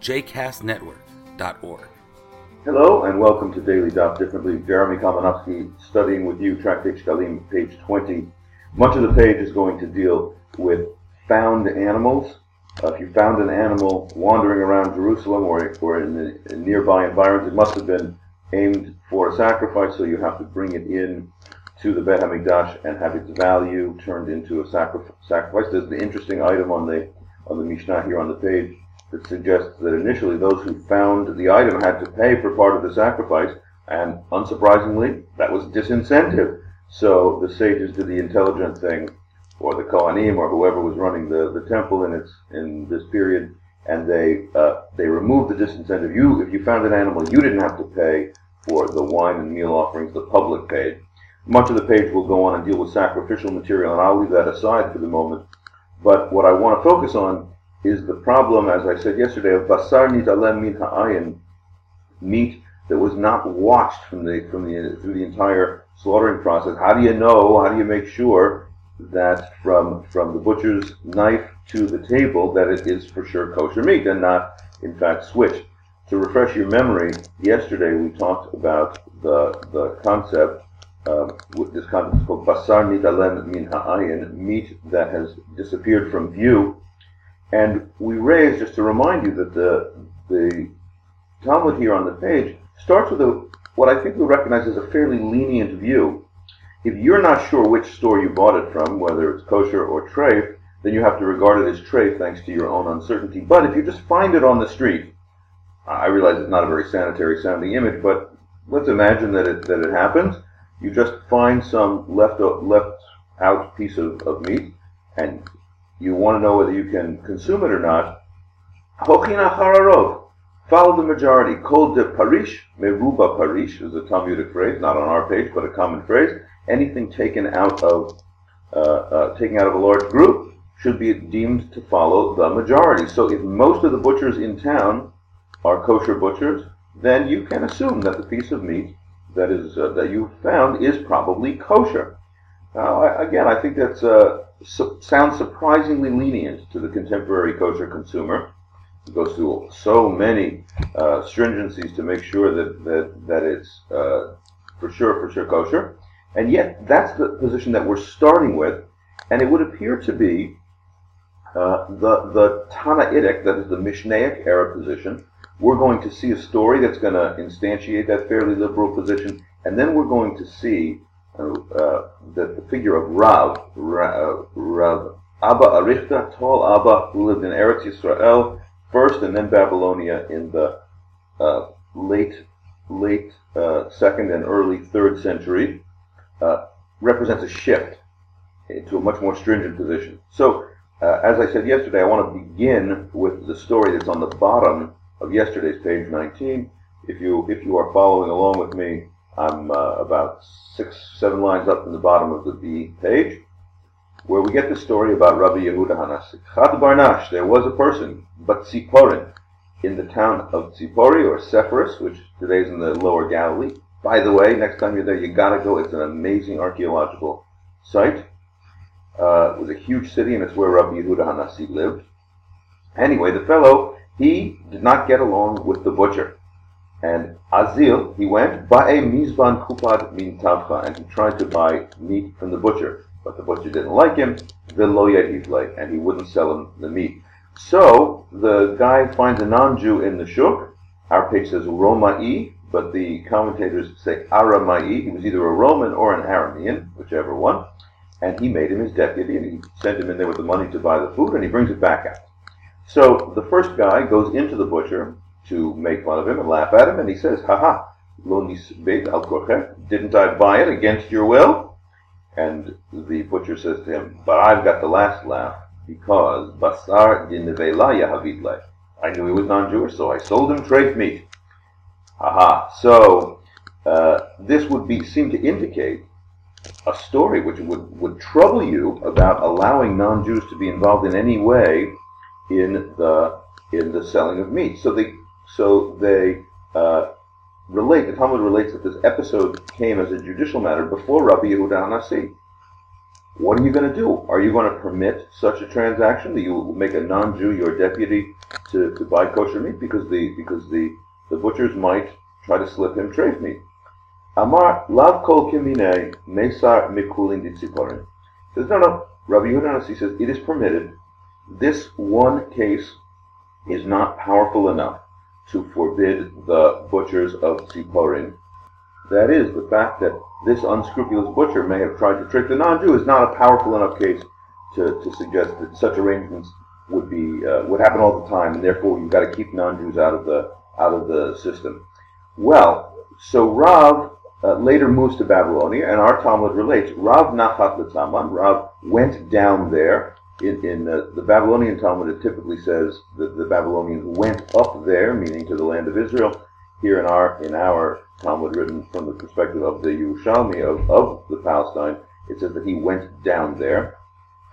jcastnetwork.org. Hello and welcome to Daily Daf Differently. Jeremy Kalmanofsky studying with you, Tractate Shkalim, page 20. Much of the page is going to deal with found animals. Uh, if you found an animal wandering around Jerusalem or, or in the nearby environs, it must have been aimed for a sacrifice, so you have to bring it in to the Bet HaMikdash and have its value turned into a sacrifice. There's the interesting item on the on the Mishnah here on the page that suggests that initially those who found the item had to pay for part of the sacrifice, and unsurprisingly, that was disincentive. So the sages did the intelligent thing, or the Kohanim, or whoever was running the, the temple in its in this period, and they uh, they removed the disincentive. You, if you found an animal, you didn't have to pay for the wine and meal offerings. The public paid. Much of the page will go on and deal with sacrificial material, and I'll leave that aside for the moment. But what I want to focus on is the problem, as I said yesterday, of basar nitalem min ha'ayin, meat that was not watched from the from the through the entire slaughtering process. How do you know? How do you make sure that from from the butcher's knife to the table that it is for sure kosher meat and not in fact switched? To refresh your memory, yesterday we talked about the the concept. Um, this concept is called basar nitalem min ha'ayin, meat that has disappeared from view and we raise, just to remind you, that the, the Talmud here on the page starts with a, what I think we recognize as a fairly lenient view. If you're not sure which store you bought it from, whether it's kosher or treif, then you have to regard it as treif thanks to your own uncertainty. But if you just find it on the street, I realize it's not a very sanitary sounding image, but let's imagine that it, that it happens. You just find some left, left out piece of, of meat, and you want to know whether you can consume it or not, Hochina hararov. Follow the majority. Kol de parish, meruba parish is a Talmudic phrase, not on our page, but a common phrase. Anything taken out of uh, uh, taken out of a large group should be deemed to follow the majority. So if most of the butchers in town are kosher butchers, then you can assume that the piece of meat that is uh, that you found is probably kosher. Again, I think that uh, su- sounds surprisingly lenient to the contemporary kosher consumer. It goes through so many uh, stringencies to make sure that that, that it's uh, for sure for sure kosher, and yet that's the position that we're starting with, and it would appear to be uh, the the Tannaitic, that is the Mishnaic era position. We're going to see a story that's going to instantiate that fairly liberal position, and then we're going to see the, the, figure of Rav, Rav, Rav Abba Arichta, tall Abba, who lived in Eretz Yisrael first and then Babylonia in the uh, late late uh, second and early third century, uh, represents a shift to a much more stringent position. So, uh, as I said yesterday, I want to begin with the story that's on the bottom of yesterday's page 19. If you if you are following along with me, I'm uh, about six, seven lines up from the bottom of the B page, where we get the story about Rabbi Yehuda Hanassi. Chad Barnash, there was a person, but Tziporin, in the town of Tzipori, or Sepphoris, which today is in the lower Galilee. By the way, next time you're there, you gotta go. It's an amazing archaeological site. Uh, it was a huge city, and it's where Rabbi Yehuda Hanassi lived. Anyway, the fellow, he did not get along with the butcher. And Azil, he went, Ba'e Mizban Kupad Min Tavcha, and he tried to buy meat from the butcher. But the butcher didn't like him, Veloya Ifle, and he wouldn't sell him the meat. So the guy finds a non-Jew in the shuk. Our page says Roma'i, but the commentators say Arama'i. He was either a Roman or an Aramean, whichever one. And he made him his deputy, and he sent him in there with the money to buy the food, and he brings it back out. So the first guy goes into the butcher, to make fun of him and laugh at him, and he says, "Haha, lo nisbeit al Didn't I buy it against your will?" And the butcher says to him, "But I've got the last laugh because basar dinevela yahavidle. I knew he was non-Jewish, so I sold him treif meat. Aha. So uh, this would be seem to indicate a story which would, would trouble you about allowing non-Jews to be involved in any way in the in the selling of meat. So they so they uh, relate. The Talmud relates that this episode came as a judicial matter before Rabbi Yehuda Hanasi. What are you going to do? Are you going to permit such a transaction that you make a non-Jew your deputy to, to buy kosher meat because the because the, the butchers might try to slip him treif meat? Amar lav kol kimine mesar mikulin ditziporin. Says no no. Rabbi Yehuda says it is permitted. This one case is not powerful enough to forbid the butchers of tziporin. That is the fact that this unscrupulous butcher may have tried to trick the non-Jew is not a powerful enough case to, to suggest that such arrangements would be uh, would happen all the time, and therefore you've got to keep non-Jews out of the out of the system. Well, so Rav uh, later moves to Babylonia, and our Talmud relates Rav Nachat Litzaman. Rav went down there. In, in the, the Babylonian Talmud, it typically says that the Babylonians went up there, meaning to the land of Israel. Here in our in our Talmud written from the perspective of the Yerushalmi of, of the Palestine, it says that he went down there.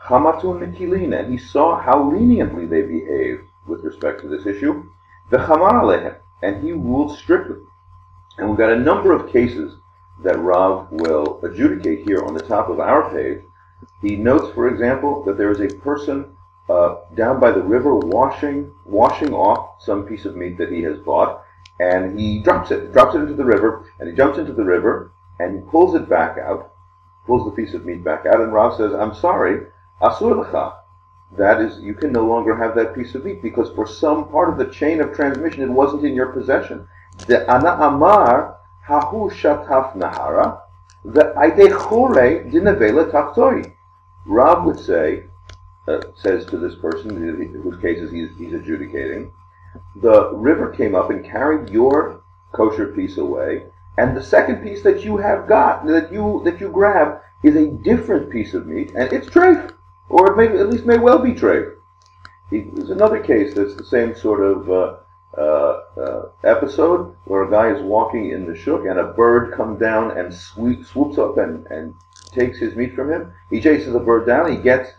Hamatun Mikilin, and he saw how leniently they behaved with respect to this issue. The Hamar Alehem, and he ruled strictly. And we've got a number of cases that Rav will adjudicate here on the top of our page. He notes, for example, that there is a person uh, down by the river washing washing off some piece of meat that he has bought, and he drops it, drops it into the river, and he jumps into the river, and he pulls it back out, pulls the piece of meat back out, and Rav says, I'm sorry, asur lecha. That is, you can no longer have that piece of meat because for some part of the chain of transmission, it wasn't in your possession. The ana amar hahu shataf nahara, Rav would say, uh, says to this person, whose cases he's, he's adjudicating, the river came up and carried your kosher piece away, and the second piece that you have got, that you that you grab, is a different piece of meat, and it's treif, or it may at least may well be treif. There's another case that's the same sort of uh, uh, uh, episode where a guy is walking in the shuk and a bird comes down and sweep, swoops up and, and takes his meat from him. He chases the bird down. He gets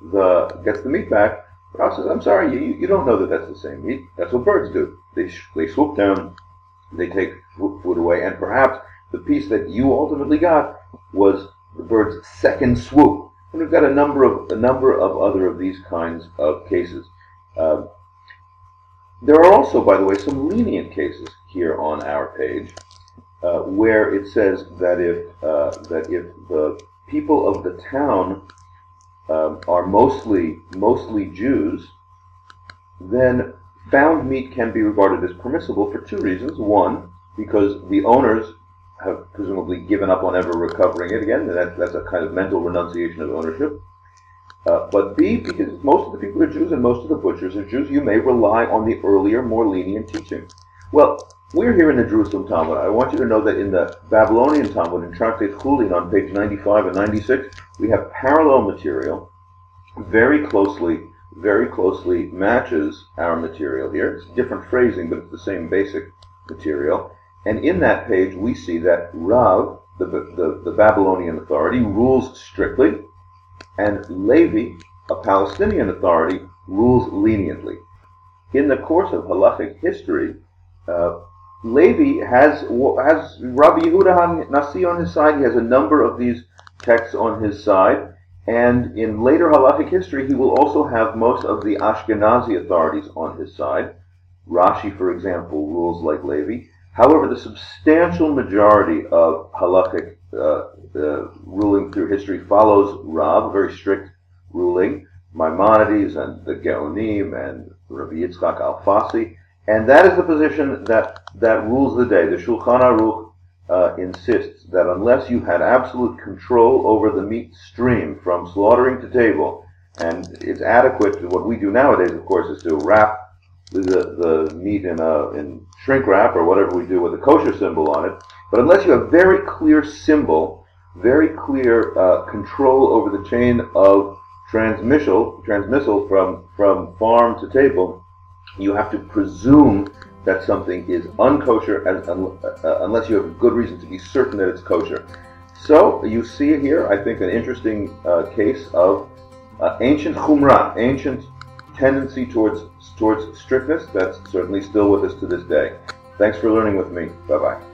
the gets the meat back, Rav says, I'm sorry, you, you don't know that that's the same meat. That's what birds do. They, they swoop down, they take food away, and perhaps the piece that you ultimately got was the bird's second swoop. And we've got a number of a number of other of these kinds of cases. Uh, there are also, by the way, some lenient cases here on our page, uh, where it says that if uh, that if the people of the town um, are mostly mostly Jews, then found meat can be regarded as permissible for two reasons. One, because the owners have presumably given up on ever recovering it again. That, that's a kind of mental renunciation of ownership. Uh, but B, because most of the people are Jews and most of the butchers are Jews, you may rely on the earlier, more lenient teaching. Well, we're here in the Jerusalem Talmud. I want you to know that in the Babylonian Talmud, in Tractate Chulin on page 95 and 96, we have parallel material, very closely, very closely matches our material here. It's different phrasing, but it's the same basic material. And in that page, we see that Rav, the, the, the Babylonian authority, rules strictly, and Levi, a Palestinian authority, rules leniently. In the course of halachic history, uh, Levi has has Rabbi Yehuda Nasi on his side. He has a number of these texts on his side, and in later halachic history, he will also have most of the Ashkenazi authorities on his side. Rashi, for example, rules like Levi. However, the substantial majority of halachic uh, uh, ruling through history follows Rav, very strict ruling, Maimonides and the Geonim and Rabbi Yitzchak Alfasi, and that is the position that, that rules the day. The Shulchan Aruch uh, insists that unless you had absolute control over the meat stream from slaughtering to table, and it's adequate to what we do nowadays, of course, is to wrap the, the meat in, a, in shrink wrap or whatever we do with a kosher symbol on it. But unless you have very clear symbol, very clear uh, control over the chain of transmissal, transmissal from, from farm to table, you have to presume that something is unkosher as, uh, unless you have good reason to be certain that it's kosher. So you see here, I think, an interesting uh, case of uh, ancient chumrah, ancient tendency towards towards strictness. That's certainly still with us to this day. Thanks for learning with me. Bye bye.